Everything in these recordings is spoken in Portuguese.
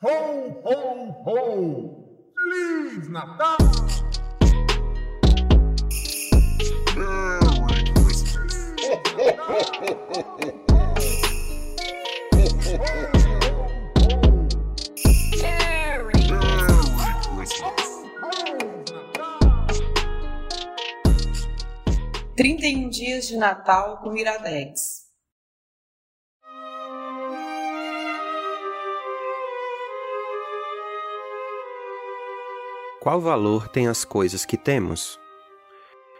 Ho, ho, ho! Feliz Natal! Merry Christmas! Merry Christmas! 31 dias de Natal com Iradex. Qual valor têm as coisas que temos?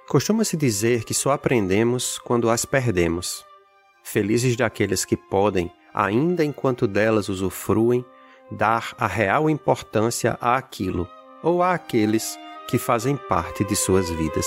Costuma-se dizer que só aprendemos quando as perdemos. Felizes daqueles que podem, ainda enquanto delas usufruem, dar a real importância àquilo ou àqueles que fazem parte de suas vidas.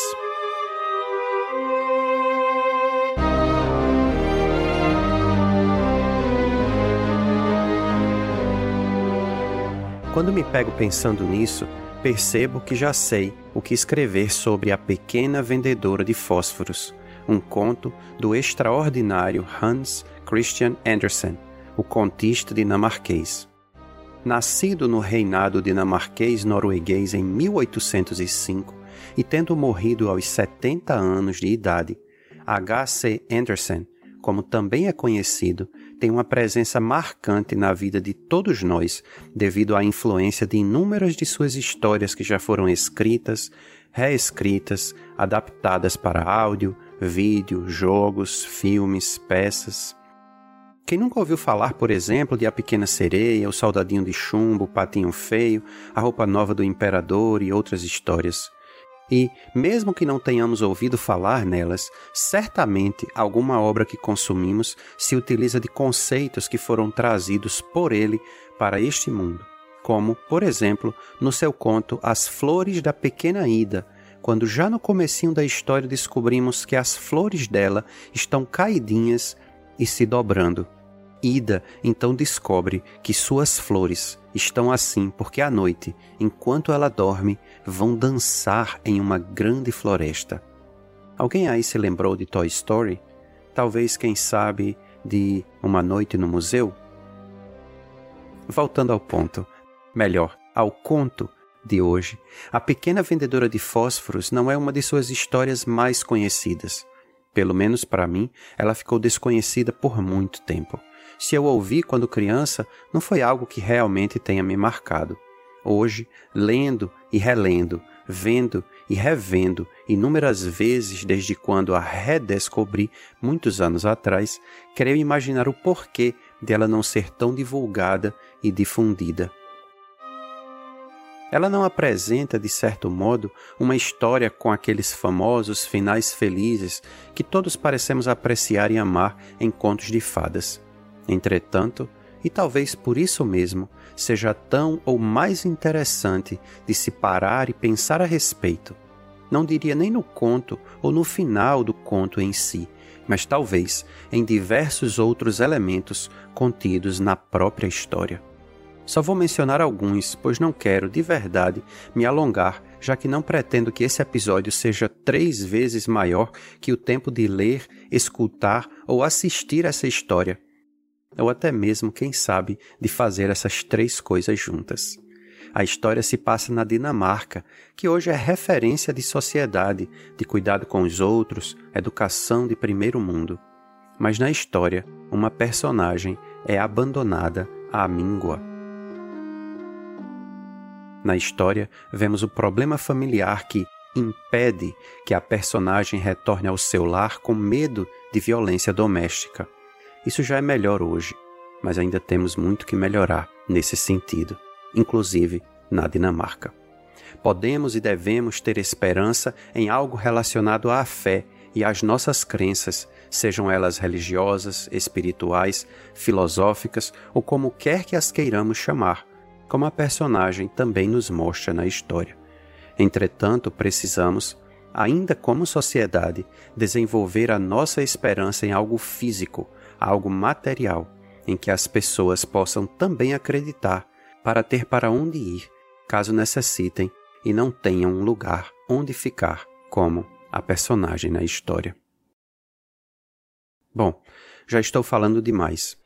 Quando me pego pensando nisso, percebo que já sei o que escrever sobre a pequena vendedora de fósforos, um conto do extraordinário Hans Christian Andersen, o contista dinamarquês. Nascido no reinado dinamarquês norueguês em 1805 e tendo morrido aos 70 anos de idade, H.C. Andersen, como também é conhecido, tem uma presença marcante na vida de todos nós devido à influência de inúmeras de suas histórias que já foram escritas, reescritas, adaptadas para áudio, vídeo, jogos, filmes, peças. Quem nunca ouviu falar, por exemplo, de A Pequena Sereia, O Soldadinho de Chumbo, O Patinho Feio, A Roupa Nova do Imperador e outras histórias? E, mesmo que não tenhamos ouvido falar nelas, certamente alguma obra que consumimos se utiliza de conceitos que foram trazidos por ele para este mundo, como, por exemplo, no seu conto As Flores da Pequena Ida, quando já no comecinho da história descobrimos que as flores dela estão caidinhas e se dobrando. Ida então descobre que suas flores estão assim porque à noite, enquanto ela dorme, vão dançar em uma grande floresta. Alguém aí se lembrou de Toy Story? Talvez, quem sabe, de Uma Noite no Museu? Voltando ao ponto, melhor, ao conto de hoje, a pequena vendedora de fósforos não é uma de suas histórias mais conhecidas. Pelo menos para mim, ela ficou desconhecida por muito tempo. Se eu ouvi quando criança, não foi algo que realmente tenha me marcado. Hoje, lendo e relendo, vendo e revendo inúmeras vezes desde quando a redescobri muitos anos atrás, creio imaginar o porquê dela não ser tão divulgada e difundida. Ela não apresenta, de certo modo, uma história com aqueles famosos finais felizes que todos parecemos apreciar e amar em contos de fadas. Entretanto, e talvez por isso mesmo, seja tão ou mais interessante de se parar e pensar a respeito. Não diria nem no conto ou no final do conto em si, mas talvez em diversos outros elementos contidos na própria história. Só vou mencionar alguns, pois não quero, de verdade, me alongar, já que não pretendo que esse episódio seja três vezes maior que o tempo de ler, escutar ou assistir essa história, ou até mesmo, quem sabe, de fazer essas três coisas juntas. A história se passa na Dinamarca, que hoje é referência de sociedade, de cuidado com os outros, educação de primeiro mundo. Mas na história, uma personagem é abandonada à míngua. Na história, vemos o problema familiar que impede que a personagem retorne ao seu lar com medo de violência doméstica. Isso já é melhor hoje, mas ainda temos muito que melhorar nesse sentido, inclusive na Dinamarca. Podemos e devemos ter esperança em algo relacionado à fé e às nossas crenças, sejam elas religiosas, espirituais, filosóficas ou como quer que as queiramos chamar, como a personagem também nos mostra na história. Entretanto, precisamos, ainda como sociedade, desenvolver a nossa esperança em algo físico, algo material, em que as pessoas possam também acreditar para ter para onde ir, caso necessitem e não tenham um lugar onde ficar, como a personagem na história. Bom, já estou falando demais.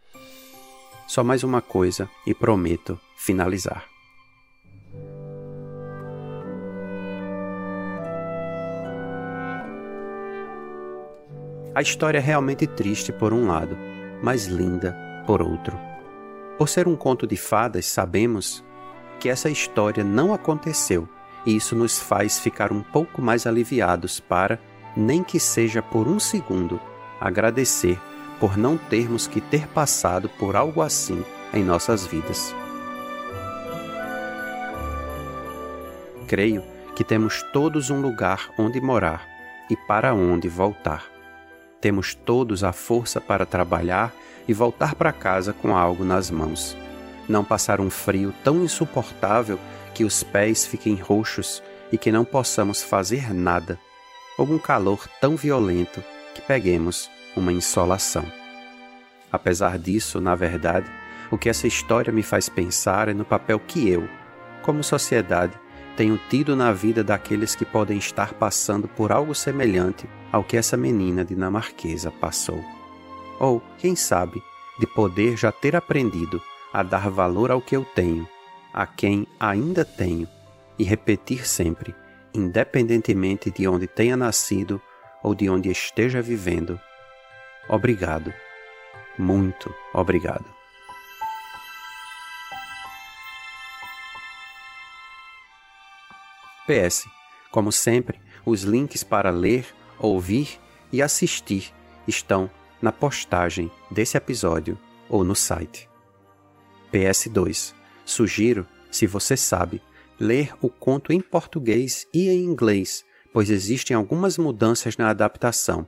Só mais uma coisa e prometo finalizar. A história é realmente triste por um lado, mas linda por outro. Por ser um conto de fadas, sabemos que essa história não aconteceu, e isso nos faz ficar um pouco mais aliviados para, nem que seja por um segundo, agradecer por não termos que ter passado por algo assim em nossas vidas. Creio que temos todos um lugar onde morar e para onde voltar. Temos todos a força para trabalhar e voltar para casa com algo nas mãos. Não passar um frio tão insuportável que os pés fiquem roxos e que não possamos fazer nada, ou um calor tão violento que peguemos uma insolação. Apesar disso, na verdade, o que essa história me faz pensar é no papel que eu, como sociedade, tenho tido na vida daqueles que podem estar passando por algo semelhante ao que essa menina dinamarquesa passou. Ou, quem sabe, de poder já ter aprendido a dar valor ao que eu tenho, a quem ainda tenho, e repetir sempre, independentemente de onde tenha nascido ou de onde esteja vivendo: Obrigado, muito obrigado. PS. Como sempre, os links para ler, ouvir e assistir estão na postagem desse episódio ou no site. PS2. Sugiro, se você sabe, ler o conto em português e em inglês, pois existem algumas mudanças na adaptação,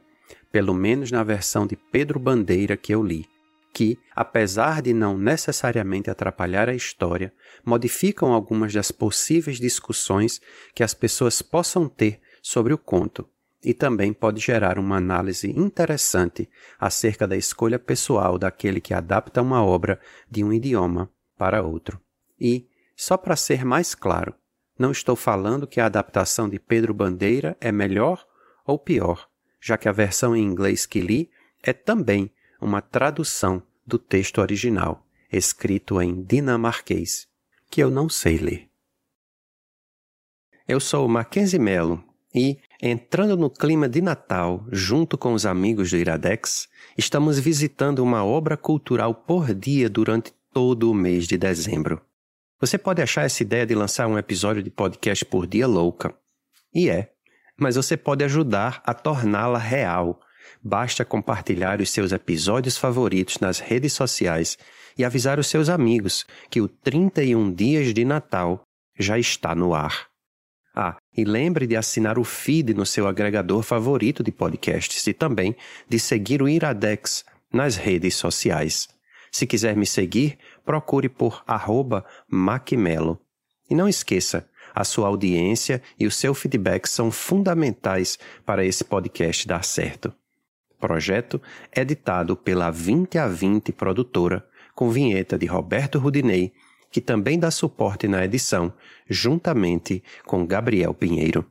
pelo menos na versão de Pedro Bandeira que eu li que, apesar de não necessariamente atrapalhar a história, modificam algumas das possíveis discussões que as pessoas possam ter sobre o conto e também pode gerar uma análise interessante acerca da escolha pessoal daquele que adapta uma obra de um idioma para outro. E, só para ser mais claro, não estou falando que a adaptação de Pedro Bandeira é melhor ou pior, já que a versão em inglês que li é também uma tradução do texto original, escrito em dinamarquês, que eu não sei ler. Eu sou Mackenzie Mello e, entrando no clima de Natal junto com os amigos do Iradex, estamos visitando uma obra cultural por dia durante todo o mês de dezembro. Você pode achar essa ideia de lançar um episódio de podcast por dia louca. E é, mas você pode ajudar a torná-la real Basta compartilhar os seus episódios favoritos nas redes sociais e avisar os seus amigos que o 31 Dias de Natal já está no ar. Ah, e lembre de assinar o feed no seu agregador favorito de podcasts e também de seguir o Iradex nas redes sociais. Se quiser me seguir, procure por Macmelo. E não esqueça, a sua audiência e o seu feedback são fundamentais para esse podcast dar certo. Projeto editado pela 20 a 20 produtora, com vinheta de Roberto Rudinei, que também dá suporte na edição, juntamente com Gabriel Pinheiro.